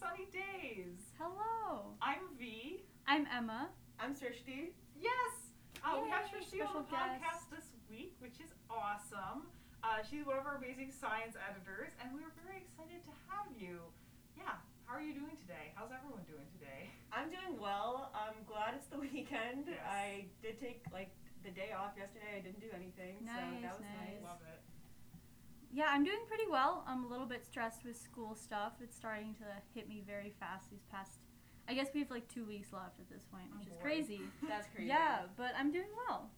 sunny days. Hello. I'm V. I'm Emma. I'm Srishti. Yes. Uh, we have Yay, Srishti on the podcast guest. this week, which is awesome. Uh, she's one of our amazing science editors, and we are very excited to have you. Yeah. How are you doing today? How's everyone doing today? I'm doing well. I'm glad it's the weekend. Yes. I did take like the day off yesterday. I didn't do anything, so that was nice. nice. Love it. Yeah, I'm doing pretty well. I'm a little bit stressed with school stuff. It's starting to hit me very fast these past. I guess we have like two weeks left at this point, which Oh, is boy. crazy. That's crazy. Yeah, but I'm doing well.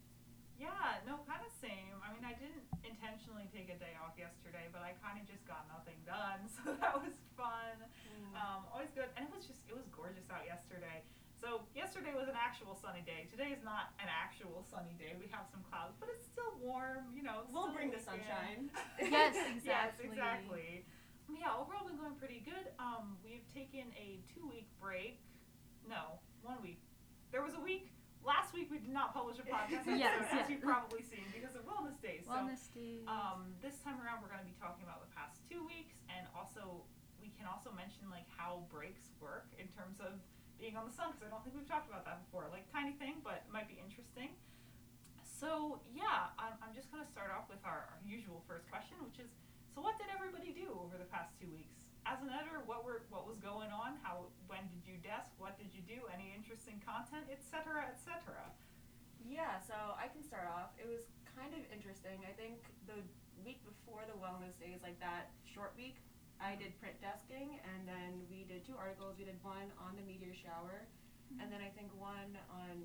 Yeah, no, kind of same. I mean, I didn't intentionally take a day off yesterday, but I kind of just got nothing done, so that was fun. Mm. Um, always good, and it was just it was gorgeous out yesterday. So yesterday was an actual sunny day. Today is not an actual sunny day. We have some clouds, but it's still warm. You know, we'll bring the sunshine. Yes, yes, exactly. exactly. Yeah, overall been going pretty good. Um, we've taken a two week break. No, one week. There was a week. Last week we did not publish a podcast episode, Yes, as yes. you've probably seen, because of Wellness Days. So Wellness days. um, this time around, we're going to be talking about the past two weeks, and also we can also mention like how breaks work in terms of being on the sun, because I don't think we've talked about that before. Like tiny thing, but it might be interesting. So yeah, I'm, I'm just to start off with our, our usual first question, which is, so what did everybody do over the past two weeks? As an editor, what were what was going on? How when did you desk? What did you do? Any interesting content, etc., etc. Yeah, so I can start off. It was kind of interesting. I think the week before the wellness days, like that short week, I did print desking, and then we did two articles. We did one on the meteor shower, mm-hmm. and then I think one on.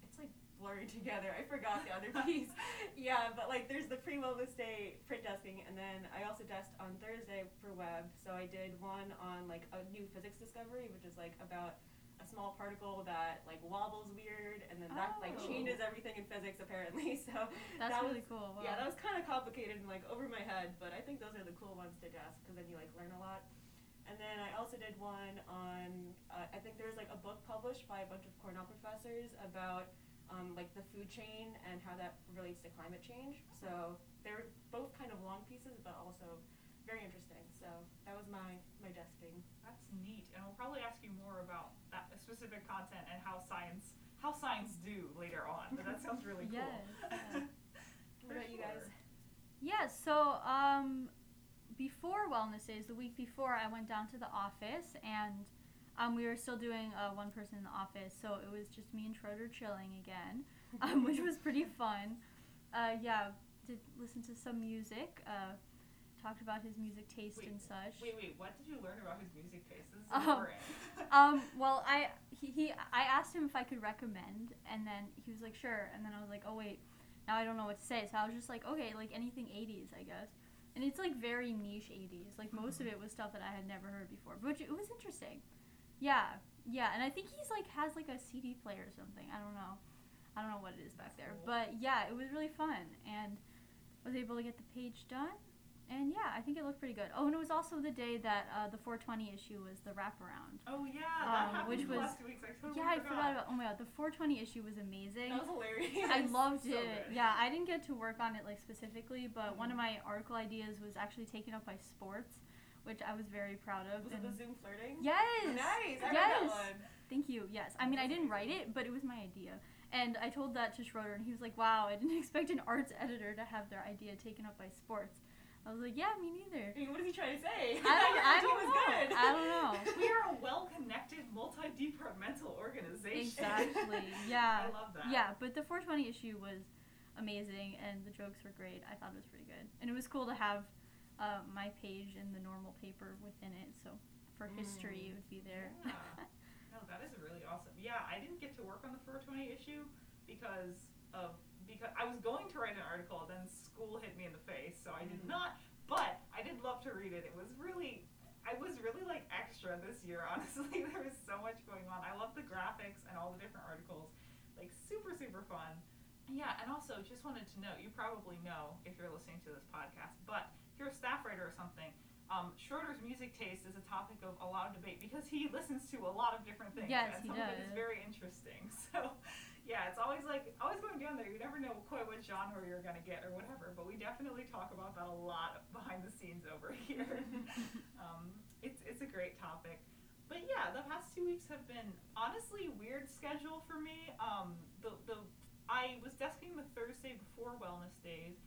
It's like blurry together. I forgot the other piece. yeah, but like there's the pre-wellness day print desking, and then I also desked on Thursday for web. So I did one on like a new physics discovery, which is like about a small particle that like wobbles weird, and then that like Oh. changes everything in physics apparently. So That's that really was- cool. Wow. yeah, that was kind of complicated and like over my head, but I think those are the cool ones to desk because then you like learn a lot. And then I also did one on uh, I think there's like a book published by a bunch of Cornell professors about um, like the food chain and how that relates to climate change. So they're both kind of long pieces, but also very interesting. So that was my my desking. That's neat, and I'll probably ask you more about that specific content and how science how science do later on. But that sounds really cool. Yes, yeah. What about you guys? Yeah, so um, before Wellness Days, the week before, I went down to the office and um, we were still doing uh, one person in the office, so it was just me and Schroeder chilling again, um, which was pretty fun. Uh, yeah, did listen to some music, uh, talked about his music taste Wait, and such. Wait, wait. What did you learn about his music taste? This Um. Um, well, I he, he I asked him if I could recommend, and then he was like, sure. And then I was like, oh wait, now I don't know what to say. So I was just like, okay, like anything '80s, I guess. And it's like very niche '80s. Like most of it was stuff that I had never heard before, which it was interesting. Yeah, yeah. And I think he's like has like a CD player or something. I don't know. I don't know what it is back That's there, but yeah, it was really fun, and was able to get the page done. And yeah, I think it looked pretty good. Oh, and it was also the day that uh, the 420 issue was the wraparound. oh yeah, um, that happened which was- last weeks. I totally Yeah, I forgot about. Oh my god, the 420 issue was amazing. That was hilarious. I loved so it. good. Yeah, I didn't get to work on it like specifically, but one of Mhm. my article ideas was actually taken up by sports, which I was very proud of. Was it the Zoom flirting? Yes. Nice. I Yes. that one. Thank you. Yes. I mean, I didn't write it, but it was my idea. And I told that to Schroeder, and he was like, "Wow, I didn't expect an arts editor to have their idea taken up by sports." I was like, "Yeah, me neither." I mean, what is he trying to say? I don't. I don't know. good. I don't know. We are a well-connected, multi-departmental organization. Exactly. Yeah. I love that. Yeah, but the 420 issue was amazing, and the jokes were great. I thought it was pretty good, and it was cool to have uh, my page in the normal paper within it. So for history, it would be there. Yeah. No, that is really awesome. Yeah, I didn't get to work on the 420 issue because of because I was going to write an article, then school hit me in the face, so I did Mhm. not. But I did love to read it. It was really, I was really like extra this year. Honestly, there was so much going on. I love the graphics and all the different articles, like super super fun. Yeah, and also just wanted to know. You probably know if you're listening to this podcast, but if you're a staff writer or something. Um, Schroeder's music taste is a topic of a lot of debate because he listens to a lot of different things. Yes, and he some of it is does. very interesting. So, yeah, it's always like always going down there. You never know quite what genre you're gonna get or whatever. But we definitely talk about that a lot behind the scenes over here. um, it's it's a great topic. But yeah, the past two weeks have been honestly weird schedule for me. Um, the the I was desking the Thursday before wellness days,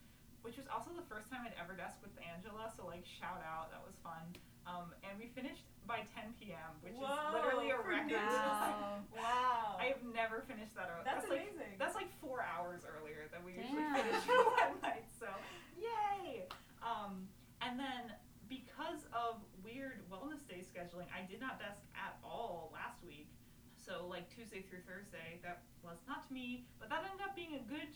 which was also the first time I'd ever desked with Angela. So like shout out, that was fun. Um, and we finished by 10 p.m., which is literally a record. Wow. Wow. I have never finished that early. That's like amazing. that's like four hours earlier than we usually finish for one night. So yay! Um, and then because of weird wellness day scheduling, I did not desk at all last week. So like Tuesday through Thursday, that was not me, but that ended up being a good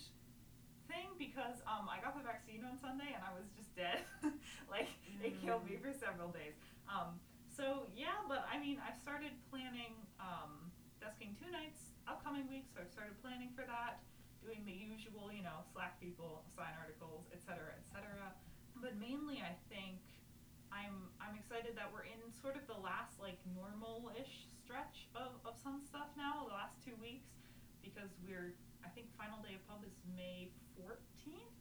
thing because um, I got the vaccine on Sunday and I was just dead. like it killed me for several days. Um, so yeah, but I mean, I've started planning um, desking two nights upcoming weeks. So I've started planning for that, doing the usual, you know, Slack people, sign articles, etc., etc. But mainly, I think I'm I'm excited that we're in sort of the last like normal-ish stretch of, of some stuff now. The last two weeks, because we're I think final day of pub is May 14th,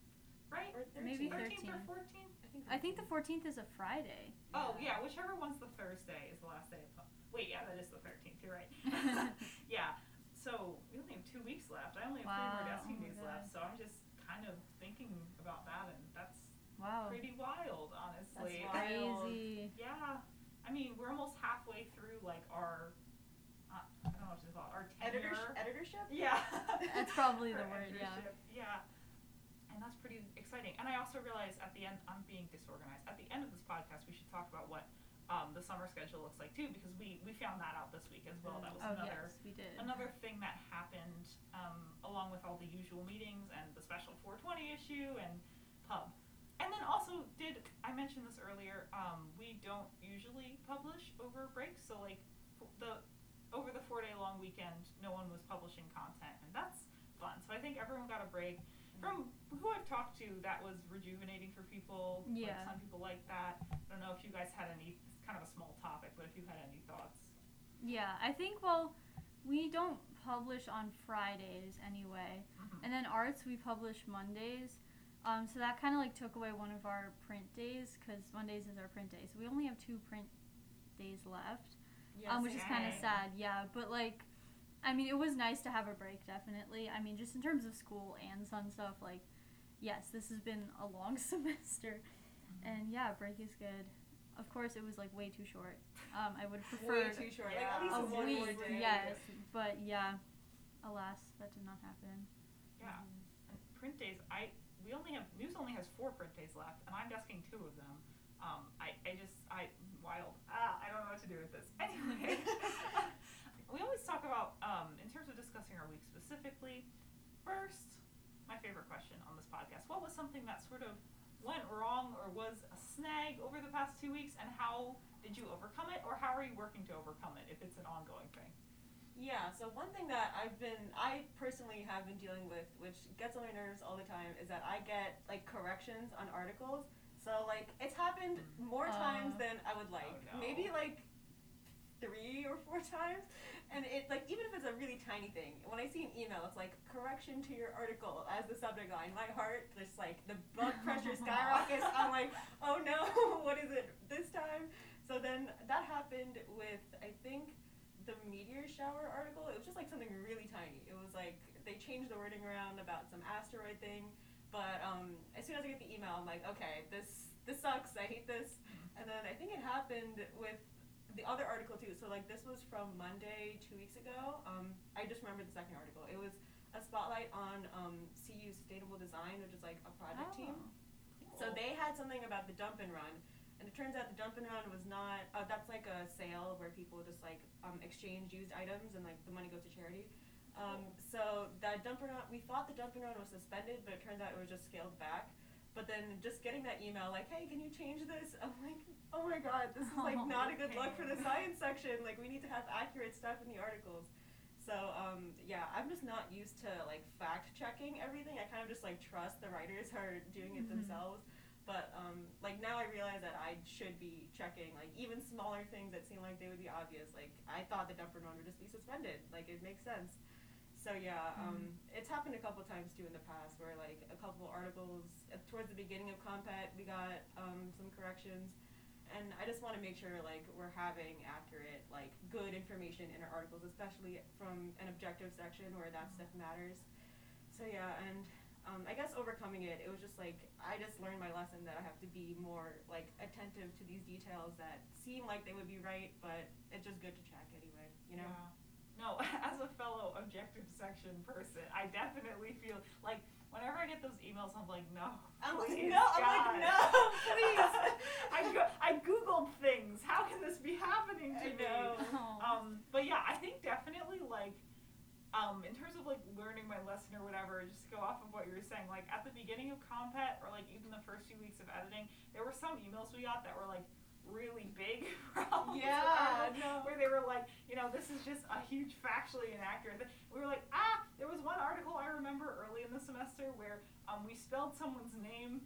right? Or Maybe 13th. 13th or 13th. 14th? I think the 14th is a Friday. Oh yeah, whichever one's the Thursday is the last day of pub. Wait, yeah, that is the 13th. You're right. yeah. So we only have two weeks left. I only have three more Wow, desking oh my days God. left. So I'm just kind of thinking about that, and that's wow. pretty wild, honestly. That's wild. Crazy. Yeah. I mean, we're almost halfway through like our. Uh, I don't know what to call it. Our tenure. Editorship? Yeah. That's probably the For word, yeah. Yeah. And that's pretty exciting. And I also realized at the end, I'm being disorganized. At the end of this podcast, we should talk about what um, the summer schedule looks like too, because we we found that out this week as well. That was Oh another yes, we did. another thing that happened um, along with all the usual meetings and the special 420 issue and pub. And then also, did I mention this earlier? Um, we don't usually publish over breaks, so like the over the four day long weekend, no one was publishing content, and that's fun. So I think everyone got a break. From who I've talked to, that was rejuvenating for people. Like, Yeah. some people like that. I don't know if you guys had any. It's kind of a small topic, but if you had any thoughts. Yeah, I think well, we don't publish on Fridays anyway, Mhm. and then arts we publish Mondays. Um, so that kind of like took away one of our print days because Mondays is our print day. So we only have two print days left, um, which is kind of sad. Yeah, but like, I mean, it was nice to have a break. Definitely. I mean, just in terms of school and sun stuff, like, yes, this has been a long semester, and yeah, break is good. Of course, it was like way too short. Um, I would Way prefer too short. Yeah. Like, at least a one week, more day. yes, but yeah, alas, that did not happen. Yeah. And print days, I we only have Muse only has four print days left, and I'm desking two of them. Um, I, I just I wild. Ah, I don't know what to do with this. Anyway, talk about um, in terms of discussing our week specifically. First, my favorite question on this podcast: What was something that sort of went wrong or was a snag over the past two weeks, and how did you overcome it, or how are you working to overcome it if it's an ongoing thing? Yeah, so one thing that I've been, I personally have been dealing with, which gets on my nerves all the time, is that I get like corrections on articles. So like it's happened more times Uh. than I would like. Oh, no. Maybe like three or four times. And it like even if it's a really tiny thing, when I see an email, it's like correction to your article as the subject line. My heart just like the blood pressure skyrockets. I'm like, oh no, what is it this time? So then that happened with I think the meteor shower article. It was just like something really tiny. It was like they changed the wording around about some asteroid thing. But um, as soon as I get the email, I'm like, okay, this this sucks. I hate this. And then I think it happened with the other article too. So like this was from Monday two weeks ago. Um, I just remembered the second article. It was a spotlight on um, CU Sustainable Design, which is like a project team. So they had something about the dump and run, and it turns out the dump and run was not. Uh, that's like a sale where people just like um, exchange used items and like the money goes to charity. Um, so that dump and run, we thought the dump and run was suspended, but it turns out it was just scaled back. But then just getting that email like, hey, can you change this? I'm like, oh my god, this is like not a good look for the science section. Like we need to have accurate stuff in the articles. So um, yeah, I'm just not used to like fact checking everything. I kind of just like trust the writers are doing it Mhm. themselves. But um, like now I realize that I should be checking like even smaller things that seem like they would be obvious. Like I thought the dump and run would just be suspended. Like it makes sense. So yeah, um, it's happened a couple times too in the past where like a couple articles uh, towards the beginning of Compet we got um, some corrections, and I just want to make sure like we're having accurate, like good information in our articles, especially from an objective section where that stuff matters. So yeah, and um, I guess overcoming it, it was just like I just learned my lesson that I have to be more like attentive to these details that seem like they would be right, but it's just good to check anyway, you know. Yeah. No, as a fellow objective section person, I definitely feel like whenever I get those emails, I'm like, no. I'm like, no, I'm like, no, please. I, go- I googled things. How can this be happening to I me? know. Um, but yeah, I think definitely like, um, in terms of like learning my lesson or whatever, just to go off of what you were saying, like at the beginning of Compet or like even the first few weeks of editing, there were some emails we got that were like really big problems. Yeah, where- no. Where they were like, you know, this is just a huge factually inaccurate. thing. We were like, ah, there was one article I remember early in the semester where um, we spelled someone's name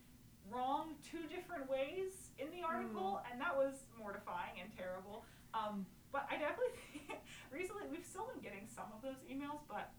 wrong two different ways in the article, and that was mortifying and terrible. Um, but I definitely think recently we've still been getting some of those emails, but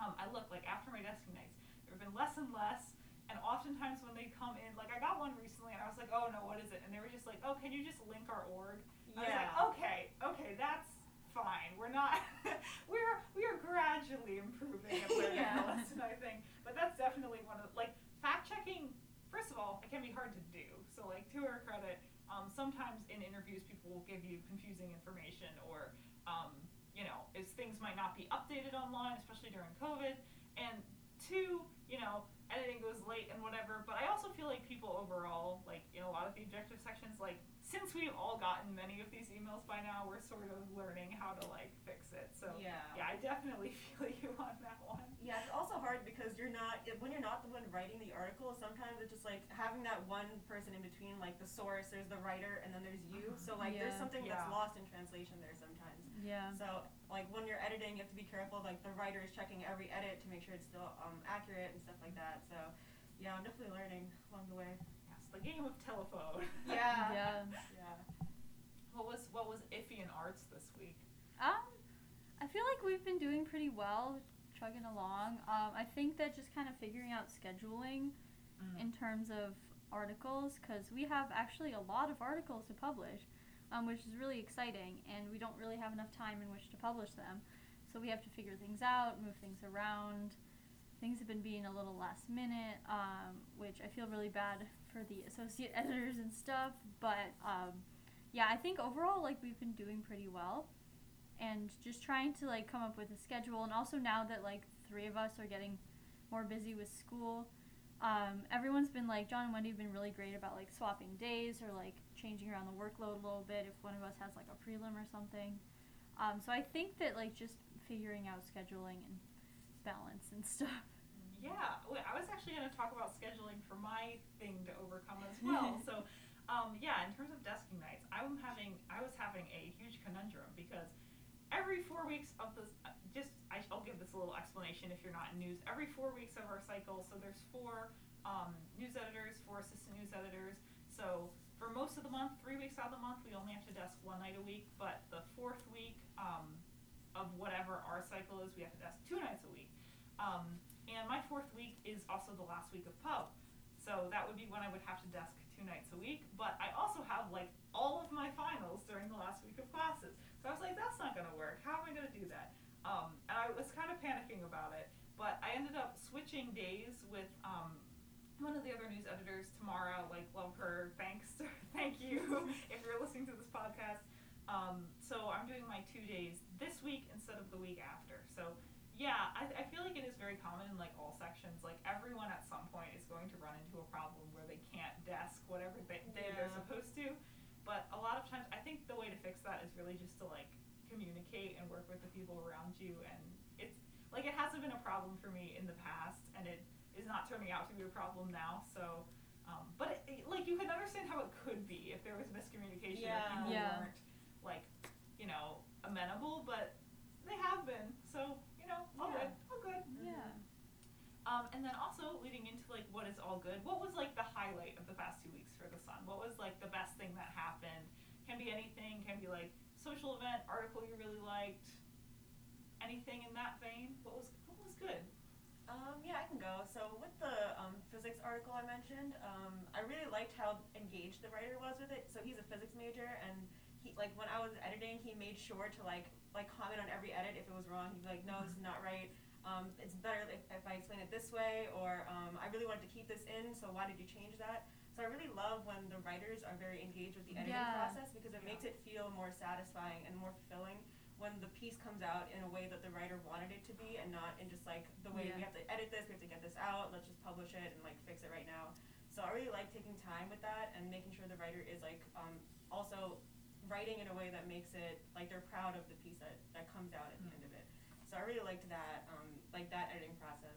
um, I look like after my desking nights, there have been less and less. And oftentimes when they come in, like I got one recently, and I was like, oh no, what is it? And they were just like, oh, can you just link our org? I was like, Yeah. okay, okay, that's fine. We're not, we're we are gradually improving at learning Yeah. the lesson, I think. But that's definitely one of like fact checking. First of all, it can be hard to do. So like to her credit, um, sometimes in interviews people will give you confusing information or um, you know, is things might not be updated online, especially during COVID. And two, you know, editing goes late and whatever. But I also feel like people overall, like in a lot of the objective sections, like since we've all gotten many of these emails by now, we're sort of learning how to like fix it. So Yeah. yeah, I definitely feel you on that one. Yeah, it's also hard because you're not if- when you're not the one writing the article. Sometimes it's just like having that one person in between, like the source. There's the writer, and then there's you. So like there's Yeah. something that's lost in translation there sometimes. Yeah. So like when you're editing, you have to be careful. Like the writer is checking every edit to make sure it's still um, accurate and stuff like that. So yeah, I'm definitely learning along the way. Yes, the game of telephone. Yeah. Yeah. Yeah. what was what was iffy in arts this week? Um, I feel like we've been doing pretty well, chugging along. Um, I think that just kind of figuring out scheduling Mm. in terms of articles, because we have actually a lot of articles to publish, um, which is really exciting, and we don't really have enough time in which to publish them. So we have to figure things out, move things around. Things have been being a little last minute, um, which I feel really bad for the associate editors and stuff. But um, yeah, I think overall, like we've been doing pretty well, and just trying to like come up with a schedule. And also now that like three of us are getting more busy with school, um, everyone's been like John and Wendy have been really great about like swapping days or like changing around the workload a little bit if one of us has like a prelim or something. Um, so I think that like just figuring out scheduling and balance and stuff. Yeah, I was actually going to talk about scheduling for my thing to overcome as well. so, um, yeah, in terms of desking nights, I'm having, I was having a huge conundrum because every four weeks of this, just I'll give this a little explanation if you're not in news. Every four weeks of our cycle, so there's four um, news editors, four assistant news editors. So for most of the month, three weeks out of the month, we only have to desk one night a week. But the fourth week um, of whatever our cycle is, we have to desk two nights a week. Um, and my fourth week is also the last week of pub. So that would be when I would have to desk two nights a week. But I also have like all of my finals during the last week of classes. So I was like, that's not going to work. How am I going to do that? Um, and I was kind of panicking about it. But I ended up switching days with um, one of the other news editors, Tamara. Like, love her. Thanks. Thank you if you're listening to this podcast. Um, so I'm doing my two days this week instead of the week after. So yeah, I, I feel like it is very common in like all sections. Like everyone at some point is going to run into a problem where they can't desk whatever they, day they're supposed to. But a lot of times, I think the way to fix that is really just to like communicate and work with the people around you. And it's like it hasn't been a problem for me in the past, and it is not turning out to be a problem now. So, um, but it, it- like you can understand how it could be if there was miscommunication Yeah. or people Yeah. weren't like you know amenable, but they have been. So you know, all Yeah. good, all good. Yeah. Um, and then also leading into like what is all good. What was like the highlight of the past two weeks for the Sun? What was like the best thing that happened? Can be anything. Can be like social event, article you really liked. Anything in that vein. What was what was good? Um, yeah, I can go. So with the um, physics article I mentioned, um, I really liked how engaged the writer was with it. So he's a physics major, and he like when I was editing, he made sure to like like comment on every edit if it was wrong. He'd be like, "No, this is not right. Um, it's better if, if I explain it this way," or um, "I really wanted to keep this in, so why did you change that?" So I really love when the writers are very engaged with the editing Yeah. process because it Yeah. makes it feel more satisfying and more fulfilling when the piece comes out in a way that the writer wanted it to be and not in just like the way we have to edit this, we have to get this out, let's just publish it and like fix it right now. So I really like taking time with that and making sure the writer is like um, also writing in a way that makes it like they're proud of the piece that, that comes out at the end of it. So I really liked that, um, like that editing process.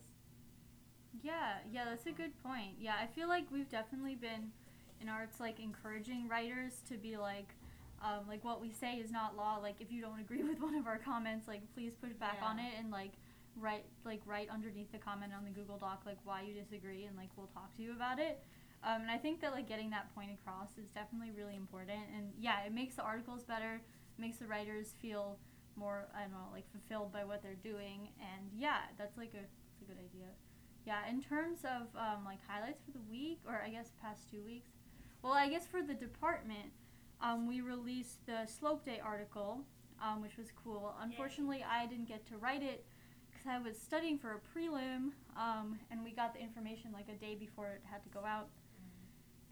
Yeah, yeah, that's a good point. Yeah, I feel like we've definitely been in arts like encouraging writers to be like um, like what we say is not law. Like if you don't agree with one of our comments, like please push back on it and like write like write underneath the comment on the Google Doc like why you disagree and like we'll talk to you about it. Um, and I think that like getting that point across is definitely really important. And yeah, it makes the articles better, makes the writers feel more I don't know like fulfilled by what they're doing. And yeah, that's like a, that's a good idea. Yeah, in terms of um, like highlights for the week, or I guess past two weeks. Well, I guess for the department, um, we released the Slope Day article, um, which was cool. Unfortunately, I didn't get to write it because I was studying for a prelim, um, and we got the information like a day before it had to go out.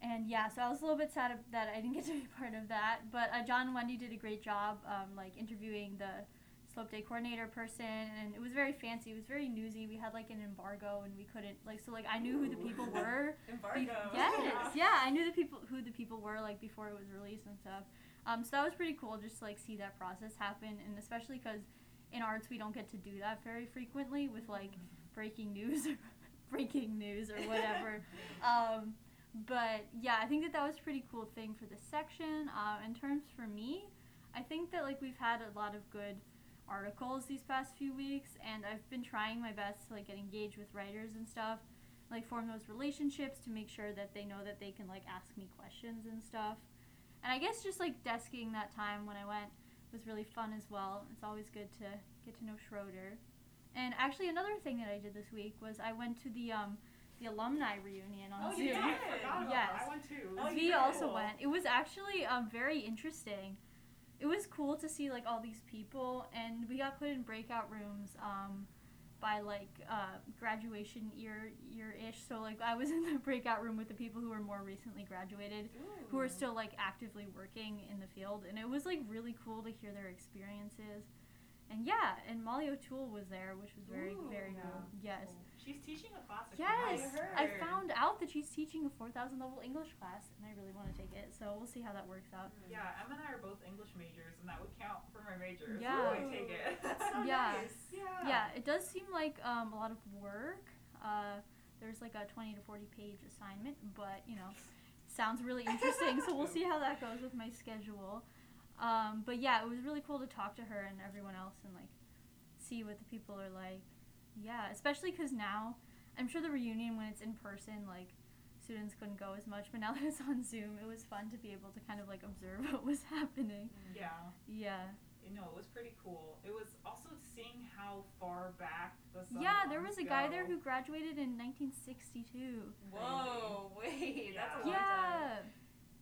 And yeah, so I was a little bit sad that I didn't get to be part of that. But uh, John and Wendy did a great job, um, like interviewing the slope day coordinator person, and it was very fancy. It was very newsy. We had like an embargo, and we couldn't like so like I knew who the people were. be- Embargo. yes, yeah, I knew the people who the people were like before it was released and stuff. Um, so that was pretty cool, just to, like see that process happen, and especially because in arts we don't get to do that very frequently with like breaking news or breaking news or whatever. um, but yeah, I think that that was a pretty cool thing for this section. Uh, in terms for me, I think that like we've had a lot of good articles these past few weeks, and I've been trying my best to like get engaged with writers and stuff, like form those relationships to make sure that they know that they can like ask me questions and stuff. And I guess just like desking that time when I went was really fun as well. It's always good to get to know Schroeder. And actually, another thing that I did this week was I went to the um, the alumni reunion on Oh, Zoom. you yeah, I did? forgot about Yes. that. I went too. Oh, V you also cool. went. It was actually um, very interesting. It was cool to see like all these people, and we got put in breakout rooms um, by like uh, graduation year year ish. So like I was in the breakout room with the people who were more recently graduated, who are still like actively working in the field, and it was like really cool to hear their experiences. And yeah, and Molly O'Toole was there, which was very Ooh, very yeah. cool. Yes. She's teaching a class. Yes, Columbia. I heard. found out that she's teaching a 4,000 level English class, and I really want to take it. So we'll see how that works out. Yeah, Emma and I are both English majors, and that would count for my majors. Yeah. So I take it. So Yeah. nice. yeah. Yeah, it does seem like um, a lot of work. Uh, there's like a 20 to 40 page assignment, but you know, sounds really interesting. so we'll see how that goes with my schedule. Um, but yeah, it was really cool to talk to her and everyone else and like see what the people are like. Yeah, especially because now I'm sure the reunion when it's in person, like students couldn't go as much, but now that it's on Zoom, it was fun to be able to kind of like observe what was happening. Yeah. Yeah. You know, it was pretty cool. It was also seeing how far back the Yeah, there was ones a guy there who graduated in 1962. Whoa, wait, that's a Yeah. long time.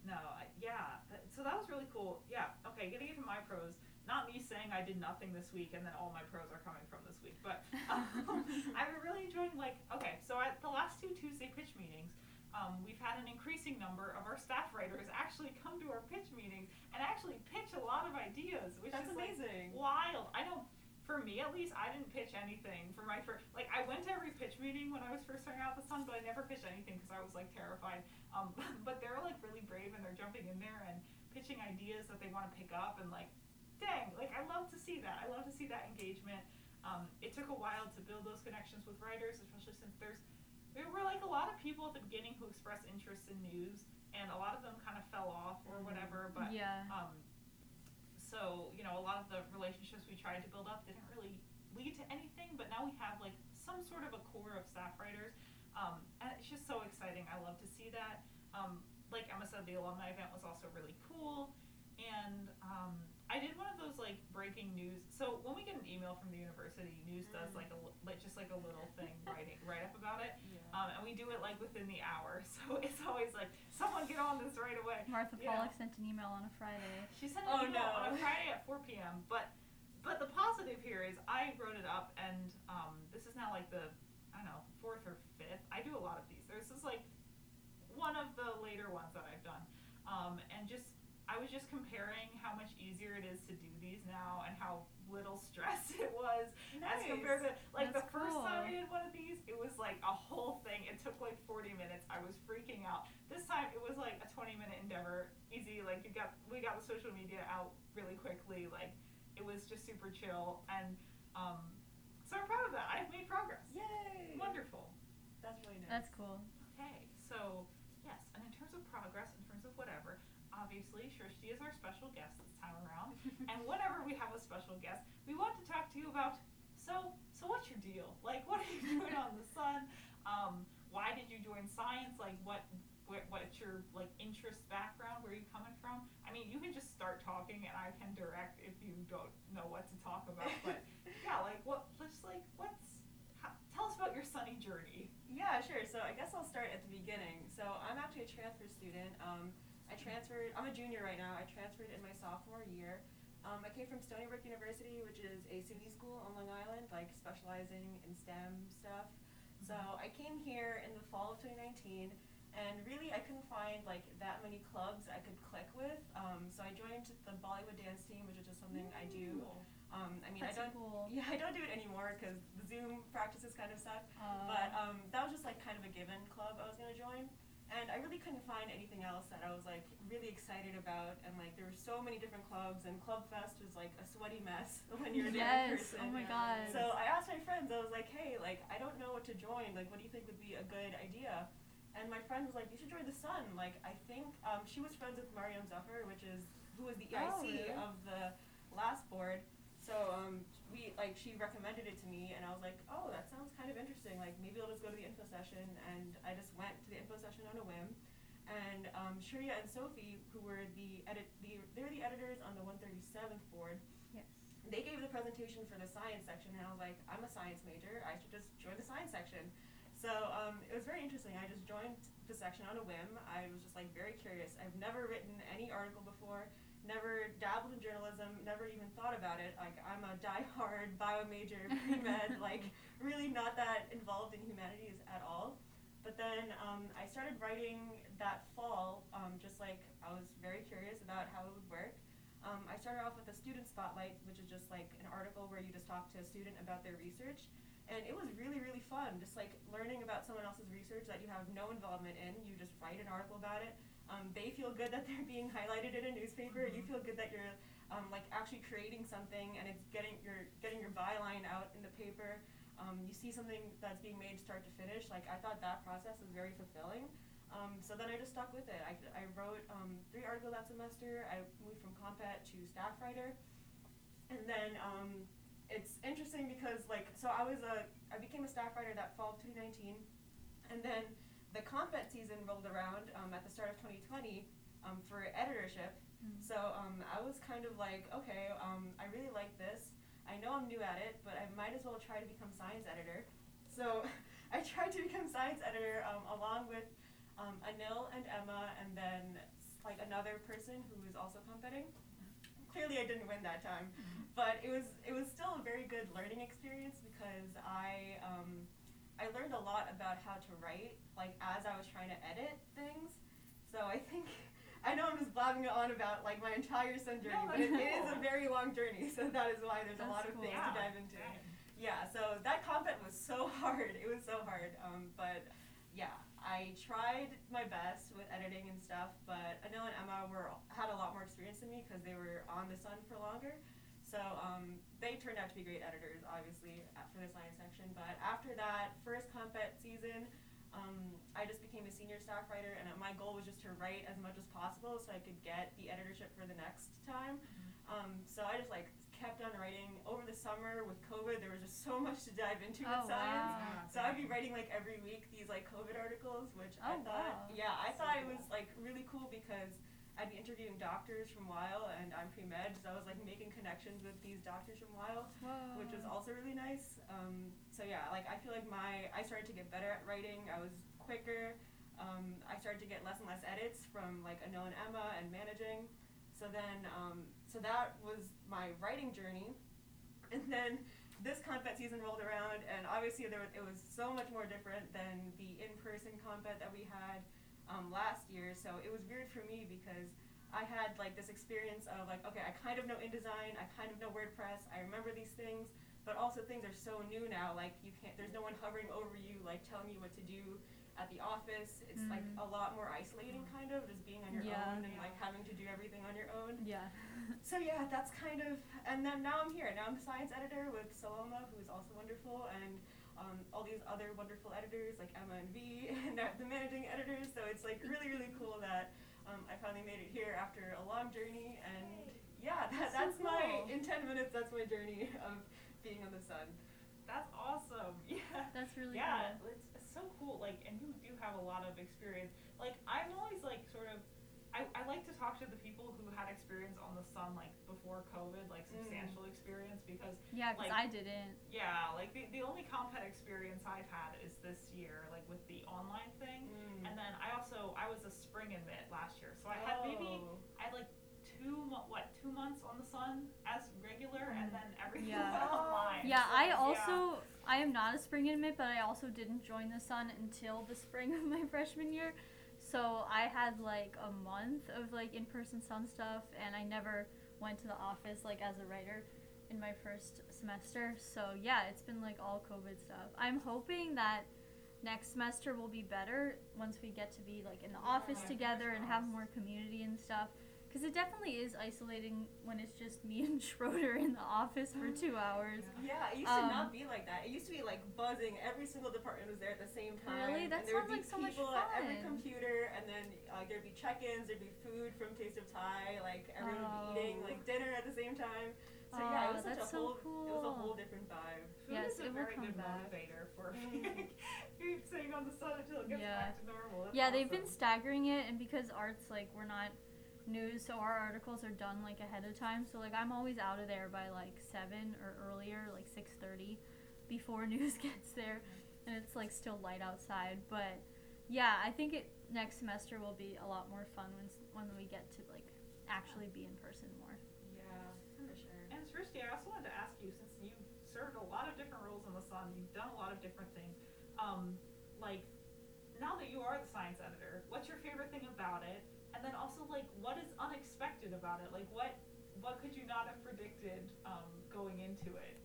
Yeah. No, I, yeah. So that was really cool. Yeah. Okay, getting into my pros. Not me saying I did nothing this week and then all my pros are coming from this week, but um, I've been really enjoying like okay. So at the last two Tuesday pitch meetings, um, we've had an increasing number of our staff writers actually come to our pitch meetings and actually pitch a lot of ideas, which That's is like, amazing. wild. I know. For me, at least, I didn't pitch anything for my first. Like, I went to every pitch meeting when I was first starting out the Sun, but I never pitched anything because I was like terrified. Um, but they're like really brave and they're jumping in there and pitching ideas that they want to pick up and like, dang, like I love to see that. I love to see that engagement. Um, it took a while to build those connections with writers, especially since there's there were like a lot of people at the beginning who expressed interest in news, and a lot of them kind of fell off or Mhm. whatever. But yeah. um, so you know, a lot of the relationships we tried to build up didn't really lead to anything. But now we have like some sort of a core of staff writers, um, and it's just so exciting. I love to see that. Um, like Emma said, the alumni event was also really cool, and um, I did one of those like breaking news. So when we get an email email from the university. News does Mm. like a li- like just like a little thing writing write up about it, Yeah. um, and we do it like within the hour. So it's always like someone get on this right away. Martha Yeah. Pollack sent an email on a Friday. She sent Oh, an email on a. Friday at 4 p.m. But but the positive here is I wrote it up, and um, this is now like the I don't know fourth or fifth. I do a lot of these. This is like one of the later ones that I've done, um, and just I was just comparing how much easier it is to do these now and how little stress it was as compared to like That's the first time I did one of these, it was like a whole thing. It took like 40 minutes. I was freaking out. This time it was like a 20 minute endeavor, easy. Like you got we got the social media out really quickly. Like it was just super chill and um, so I'm proud of that. I've made progress. Yay! Wonderful. That's really nice. That's cool. Okay, so yes, and in terms of progress, in terms of whatever, obviously Srishti is our special guest this time around. and whenever we have a special guest, we want to talk to you about so so what's your deal? Like what are you doing on the sun? Um, why did you join science? Like what what what's your like interest background? Where are you coming from? I mean, you can just start talking and I can direct if you don't know what to talk about. But yeah, like what just like what's how, tell us about your sunny journey. Yeah, sure. So I guess I'll start at the beginning. So I'm actually a transfer student. Um, I transferred. I'm a junior right now. I transferred in my sophomore year. Um, I came from Stony Brook University, which is a SUNY school on Long Island, like specializing in STEM stuff. So I came here in the fall of 2019, and really I couldn't find like that many clubs I could click with. Um, so I joined the Bollywood dance team, which is just something I do. Um, I mean, That's I don't. cool. Yeah, I don't do it anymore because the Zoom practices kind of suck. Uh, But um, that was just like kind of a given club I was gonna join, and I really couldn't find anything else that I was like really excited about. And like there were so many different clubs, and Club Fest was like a sweaty mess when you're there in yes. person. Oh my god. So I asked my friends. I was like, "Hey, like I don't know what to join. Like, what do you think would be a good idea?" And my friend was like, "You should join the Sun." Like, I think um, she was friends with Mariam Zafar, which is who was the EIC Oh, really? of the last board. So um, we like she recommended it to me, and I was like, "Oh, that sounds kind of interesting. Like, maybe I'll just go to the info session." And I just went to the info session on a whim. And um, Shreya and Sophie, who were the edit, the they were the editors on the 137th board yes. they gave the presentation for the science section, and I was like, I'm a science major. I should just join the science section. So um, it was very interesting. I just joined the section on a whim. I was just like very curious. I've never written any article before. Never dabbled in journalism. Never even thought about it. Like I'm a die-hard bio major, pre med. like really not that involved in humanities at all. But then um, I started writing that fall. Um, just like I was very curious about how it would work. Um, I started off with a student spotlight, which is just like an article where you just talk to a student about their research. And it was really, really fun, just like learning about someone else's research that you have no involvement in. You just write an article about it. Um, they feel good that they're being highlighted in a newspaper. You Mhm. feel good that you're um, like actually creating something and it's getting your getting your byline out in the paper. Um, you see something that's being made start to finish. Like I thought that process was very fulfilling. Um, so then I just stuck with it. I, I wrote um, three articles that semester. I moved from compet to staff writer, and then um, it's interesting because like so I was a I became a staff writer that fall of 2019, and then the compet season rolled around um, at the start of 2020 um, for editorship. Mm. So um, I was kind of like, okay, um, I really like this. I know I'm new at it, but I might as well try to become science editor. So I tried to become science editor um, along with um, Anil and Emma, and then like another person who was also competing. Clearly, I didn't win that time, but it was it was still a very good learning experience because I um, I learned a lot about how to write like as I was trying to edit things. So I think I know I'm just blabbing on about like my entire sun journey, No, but it, that's it is a very long journey. So that is why there's a lot of cool. things Yeah, to dive into. Yeah, so that content was so hard. It was so hard. Um, but yeah, I tried my best with editing and stuff. But Anil and Emma were had a lot more experience than me because they were on the Sun for longer. So um, they turned out to be great editors, obviously, for the science section. But after that first compet season, um, I just became a senior staff writer, and my goal was just to write as much as possible so I could get the editorship for the next time. Um, so I just like kept on writing over the summer with COVID. There was just so much to dive into Oh, with science. wow. So I'd be writing like every week these like COVID articles, which I Oh, thought, wow. yeah, I So thought it cool. was like really cool because I'd be interviewing doctors from Weill, and I'm pre med, so I was like making connections with these doctors from Weill, Whoa. which was also really nice. Um, so yeah, like I feel like my I started to get better at writing. I was quicker. Um, I started to get less and less edits from like Anil and Emma and managing. So then, um, so that was my writing journey, and then this compet season rolled around, and obviously there was, it was so much more different than the in-person compet that we had um, last year. So it was weird for me because I had like this experience of like, okay, I kind of know InDesign, I kind of know WordPress, I remember these things, but also things are so new now. Like you can't, there's no one hovering over you, like telling you what to do at the office. It's like Mm. a lot more isolating, kind of, just being on your Yeah. own and like having to do everything on your own. Yeah. So yeah, that's kind of, and then now I'm here. Now I'm the science editor with Saloma, who is also wonderful, and um, all these other wonderful editors like Emma and V, and the managing editors. So it's like really, really cool that um, I finally made it here after a long journey, and yeah, that, That's that's so my cool. in ten minutes. That's my journey of being on the sun. That's awesome. Yeah. That's really yeah, cool. it's, it's so cool. Like, and you do have a lot of experience. Like, I'm always like sort of. I, I like to talk to the people who had experience on the sun like before COVID, like Mm. substantial experience, because Yeah, because like- I didn't. yeah, like the, the only compet experience I've had is this year, like with the online thing. Mm. And then I also I was a spring admit last year, so I had maybe Oh. I had like two mo- what two months on the sun as regular, and Mm. then everything Yeah. went online. Yeah, So, I also I am not a spring admit, but I also didn't join the Sun until the spring of my freshman year. So I had like a month of like in person Sun stuff, and I never went to the office like as a writer in my first semester. So yeah, it's been like all COVID stuff. I'm hoping that next semester will be better once we get to be like in the office together and have more community and stuff. Because it definitely is isolating when it's just me and Schroeder in the office for two hours. Yeah, it used Um, to not be like that. It used to be like buzzing. Every single department was there at the same time. Really? That and there would sounds be like so much people at every computer, and then uh, there'd be check-ins. There'd be food from Taste of Thai. Like everyone would be eating Oh. like dinner at the same time. So yeah, it was such that's a so whole. It was a whole different vibe. Food Yes, is a it very good back. motivator for Mm. keep sitting on the sun until it gets Yeah. back to normal. That's Yeah, they've been staggering it, and because art's like we're not news, so our articles are done like ahead of time. So like I'm always out of there by like seven or earlier, like six thirty, before news gets there, and it's like still light outside. But yeah, I think it next semester will be a lot more fun when when we get to like actually be in person more. Yeah, for sure. And Srishti, I also wanted to ask you, since you've served a lot of different roles in the Sun, you've done a lot of different things. Um, like, now that you are the science editor, what's your favorite thing about it? And then also, like, what is unexpected about it? Like, what what could you not have predicted um, going into it?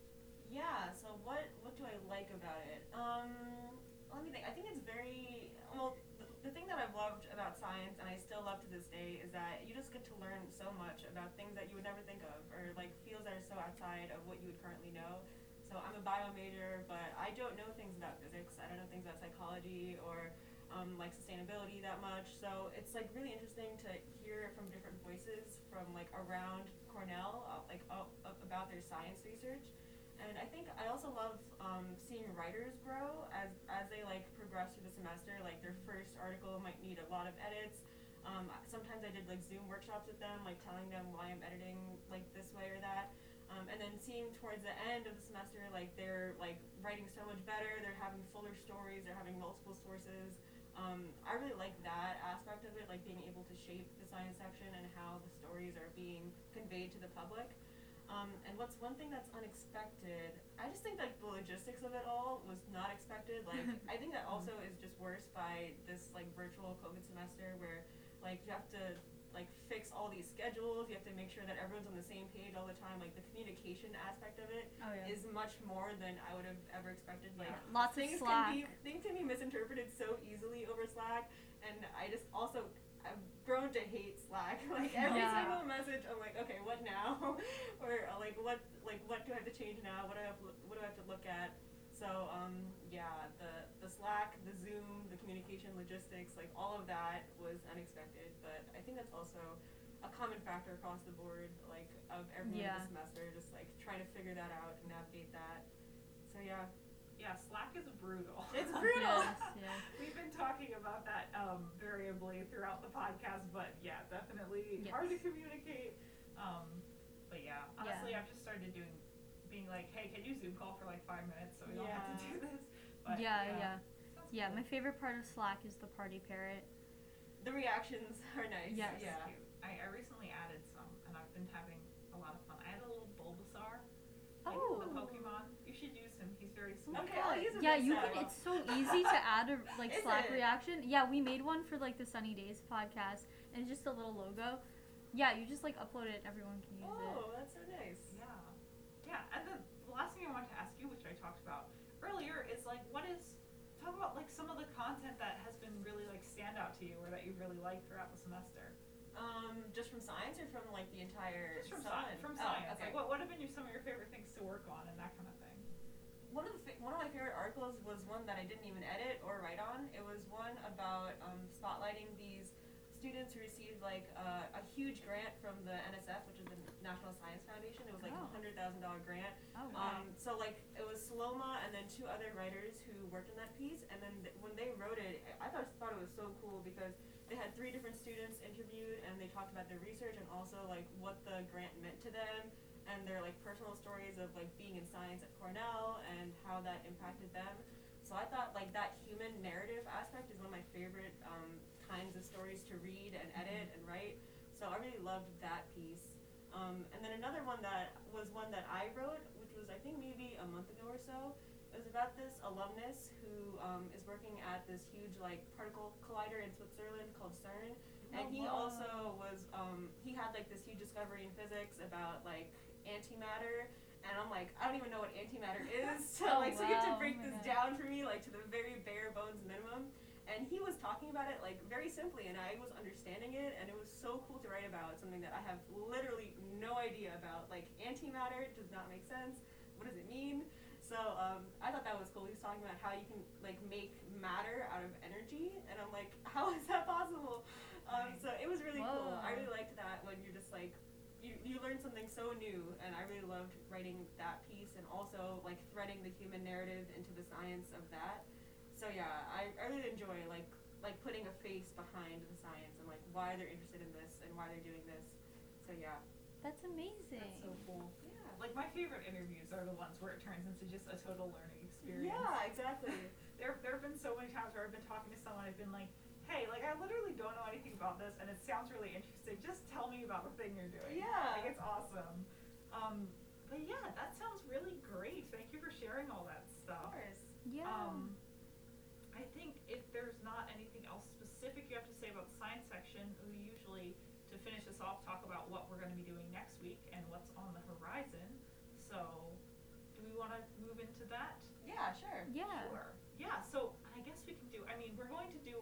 Yeah. So what what do I like about it? Um, let me think. I think it's very well. The, the thing that I've loved about science, and I still love to this day, is that you just get to learn so much about things that you would never think of, or like fields that are so outside of what you would currently know. So I'm a bio major, but I don't know things about physics. I don't know things about psychology or um, like sustainability that much. So it's like really interesting to hear from different voices from like around Cornell, uh, like uh, uh, about their science research. And I think I also love um, seeing writers grow as as they like progress through the semester. Like their first article might need a lot of edits. Um, sometimes I did like Zoom workshops with them, like telling them why I'm editing like this way or that. Um, and then seeing towards the end of the semester, like they're like writing so much better. They're having fuller stories. They're having multiple sources. Um, I really like that aspect of it, like being able to shape the science section and how the stories are being conveyed to the public. Um, and what's one thing that's unexpected? I just think like the logistics of it all was not expected. Like I think that also is just worse by this like virtual COVID semester where like you have to like fix all these schedules. You have to make sure that everyone's on the same page all the time. Like the communication aspect of it Oh yeah. is much more than I would have ever expected. Like Yeah. Lots of things Slack. can be things can be misinterpreted so easily over Slack, and I just also I've grown to hate Slack. Like every Yeah. single message, I'm like, okay, what now? or uh, like what like what do I have to change now? What do I have what do I have to look at? So um, yeah, the Slack, the Zoom, the communication logistics, like all of that was unexpected. But I think that's also a common factor across the board, like of everyone Yeah. this semester, just like trying to figure that out and navigate that. So yeah, Yeah, Slack is brutal. It's brutal. Yes, yes. We've been talking about that um, variably throughout the podcast, but yeah, definitely hard to communicate. Um, but yeah, honestly, I've just started doing, being like, hey, can you Zoom call for like five minutes so we don't have to do this? But yeah, yeah, sounds yeah. cool. My favorite part of Slack is the party parrot. The reactions are nice. Yes. Yeah. I, I recently added some, and I've been having a lot of fun. I had a little Bulbasaur, like Oh. the Pokemon. You should use him. He's very sweet. Okay, I'll use it Yeah, you time. can. It's so easy to add a like Is Slack it? reaction. Yeah, we made one for like the Sunny Days podcast, and it's just a little logo. Yeah, you just like upload it, and everyone can use it. Oh, that's so nice. Yeah. Yeah, and then the last thing I wanted to ask you, which I talked about earlier, is like what is talk about like some of the content that has been really like stand out to you or that you really liked throughout the semester. Um, just from science or from like the entire Just from sun? science. From Oh, science. okay. Like what what have been your, some of your favorite things to work on and that kind of thing? One of the fa- one of my favorite articles was one that I didn't even edit or write on. It was one about um, spotlighting these students who received like uh, a huge grant from the NSF, which is the National Science Foundation. It was like a Oh. hundred thousand dollar grant. Oh wow. Um, so like it was Saloma and then two other writers who worked on that piece, and then th- when they wrote it, I thought thought it was so cool because they had three different students interviewed, and they talked about their research and also like what the grant meant to them, and their like personal stories of like being in science at Cornell and how that impacted them. So I thought like that human narrative aspect is one of my favorite um, kinds of stories to read and edit and write. So I really loved that piece. Um, and then another one that was one that I wrote, which was I think maybe a month ago or so. It was about this alumnus who um, is working at this huge like particle collider in Switzerland called CERN, oh, and he wow. also was um, he had like this huge discovery in physics about like antimatter. And I'm like, I don't even know what antimatter is. So Oh, like, so you have to break Oh this God. down for me, like to the very bare bones minimum. And he was talking about it like very simply, and I was understanding it, and it was so cool to write about something that I have literally no idea about. Like antimatter does not make sense. What does it mean? So um, I thought that was cool. He was talking about how you can like make matter out of energy, and I'm like, how is that possible? Um, so it was really cool. I really liked that when you're just like. You, you learn something so new, and I really loved writing that piece, and also like threading the human narrative into the science of that. So yeah, I, I really enjoy like like putting a face behind the science and like why they're interested in this and why they're doing this. So yeah. That's amazing. That's so cool. Yeah. Like my favorite interviews are the ones where it turns into just a total learning experience. Yeah, exactly. There, there have been so many times where I've been talking to someone, I've been like, hey, like I literally don't know anything about this, and it sounds really interesting. Just tell me about the thing you're doing. Yeah. Like it's awesome. Um, but yeah, that sounds really great. Thank you for sharing all that of stuff. course. yeah. Um, going to be doing next week and what's on the horizon. So, do we want to move into that? Yeah, sure. yeah. Sure. Yeah, so I guess we can do, I mean, we're going to do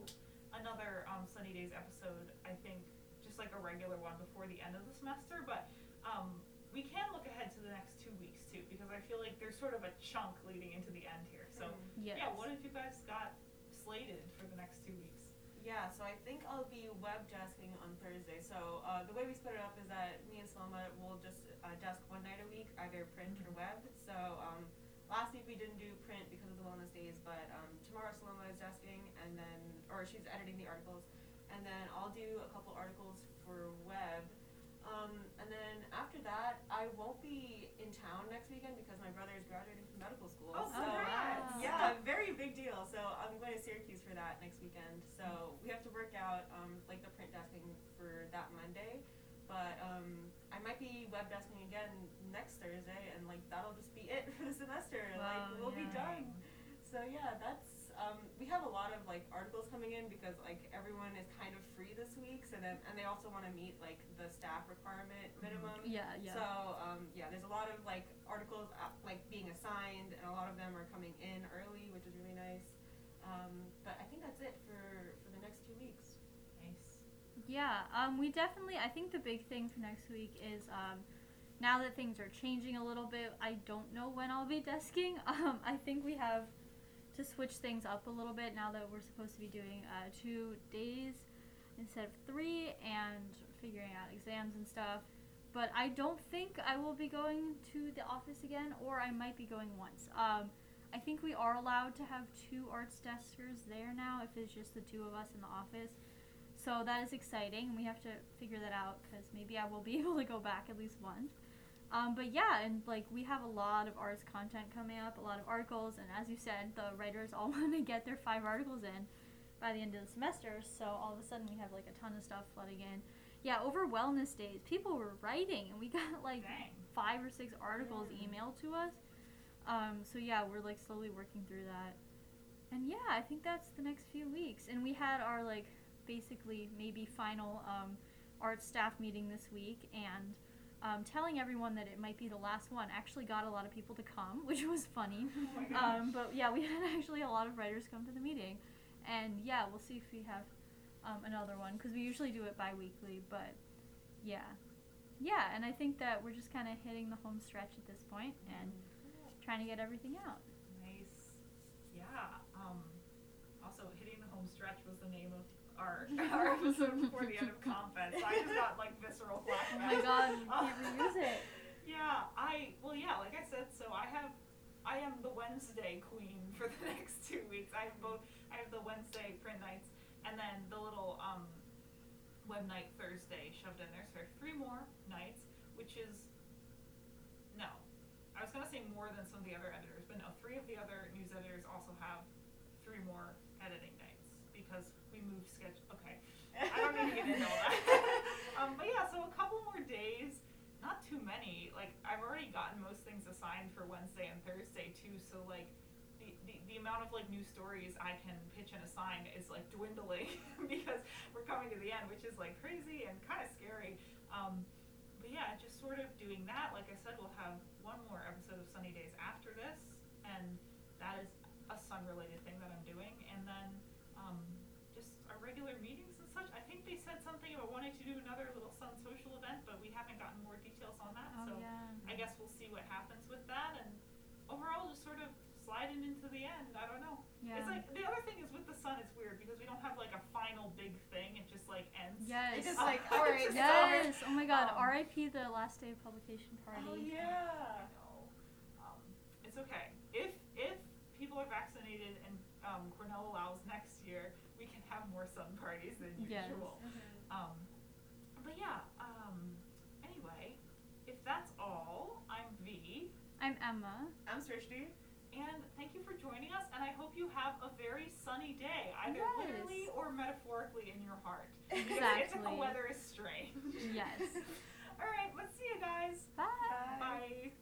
another um, Sunny Days episode, I think, just like a regular one before the end of the semester, but um, we can look ahead to the next two weeks too, because I feel like there's sort of a chunk leading into the end here. So, Mm. Yes. yeah, what have you guys got slated for the next two weeks? Yeah, so I think I'll be web desking on Thursday. So uh, the way we split it up is that me and Saloma will just uh, desk one night a week, either print or web. So um, last week we didn't do print because of the wellness days, but um, tomorrow Saloma is desking, and then or she's editing the articles, and then I'll do a couple articles for web. Um, and then after that, I won't be in town next weekend because my brother is graduating from medical school. Oh, so congrats! Yeah, very big deal. So I'm going to Syracuse for that next weekend. So we have to work out um, like the print desking for that Monday. But um, I might be web desking again next Thursday, and like that'll just be it for the semester. like we'll be done. So yeah, that's um, we have a lot of like articles coming in because like everyone is kind of free this week. So then and they also want to meet like the staff requirement minimum. Yeah, yeah. So um, yeah, there's a lot of like articles uh, like being assigned, and a lot of them are coming in early, which is really nice. Um, but I think that's it for for the next two weeks. Nice. Yeah, um, we definitely. I think the big thing for next week is um, now that things are changing a little bit. I don't know when I'll be desking. Um, I think we have to switch things up a little bit now that we're supposed to be doing uh, two days instead of three and figuring out exams and stuff. But I don't think I will be going to the office again, or I might be going once. Um, I think we are allowed to have two arts deskers there now if it's just the two of us in the office. So that is exciting. We have to figure that out because maybe I will be able to go back at least once. Um, but yeah, and like we have a lot of arts content coming up, a lot of articles, and as you said, the writers all want to get their five articles in by the end of the semester. So all of a sudden we have like a ton of stuff flooding in. Yeah, over wellness days, people were writing, and we got like Dang. five or six articles Yeah. emailed to us. Um, so yeah, we're like slowly working through that. And yeah, I think that's the next few weeks. And we had our like basically maybe final um, art staff meeting this week, and um, telling everyone that it might be the last one actually got a lot of people to come, which was funny. Oh. Um, but yeah, we had actually a lot of writers come to the meeting, and yeah, we'll see if we have um, another one because we usually do it bi-weekly. But yeah, yeah, and I think that we're just kind of hitting the home stretch at this point and trying to get everything out. Nice. Yeah. Um, also, hitting the home stretch was the name of our our episode before the end of compet. So I just got like visceral Oh my god, we can't reuse it. Yeah, I well, yeah, like I said, so I have, I am the Wednesday queen for the next two weeks. I have both. I have the Wednesday print nights and then the little um, web night Thursday shoved in there. So three more nights, which is no. I was gonna say more than some of the other editors, but no. Three of the other news editors also have three more editing nights because we moved schedule. Okay, I don't need to get into all that. um, but yeah, so a couple more days not too many. Like I've already gotten most things assigned for Wednesday and Thursday too. So like the, the, the amount of like new stories I can pitch and assign is like dwindling because we're coming to the end, which is like crazy and kind of scary. Um, but yeah, just sort of doing that. Like I said, we'll have one more episode of Sunny Days after this, and that is a sun-related thing that I'm doing. And then um, just our regular meetings and such. I think they said something about wanting to do another little sun social event, but we haven't gotten more details on that. Oh so yeah. I guess we'll see what happens with that. And overall, just sort of sliding into the end. I don't know. Yeah. It's like the other thing is with the sun, it's weird because we don't have like a final big thing. It just like ends. Yes. It's just like, alright, Yes. Oh my God. Um, R.I.P. the last day of publication party. Oh yeah. I know. Um, it's okay. If if people are vaccinated and um, Cornell allows next year, we can have more sun parties than Yes. usual. Um, but yeah. Um, anyway, if that's all, I'm V, I'm Emma. I'm Srishti. and thank you for joining us. And I hope you have a very sunny day, either Yes. literally or metaphorically in your heart. It's, the weather is strange. Yes. all right. Let's see you guys. Bye. Bye. Bye.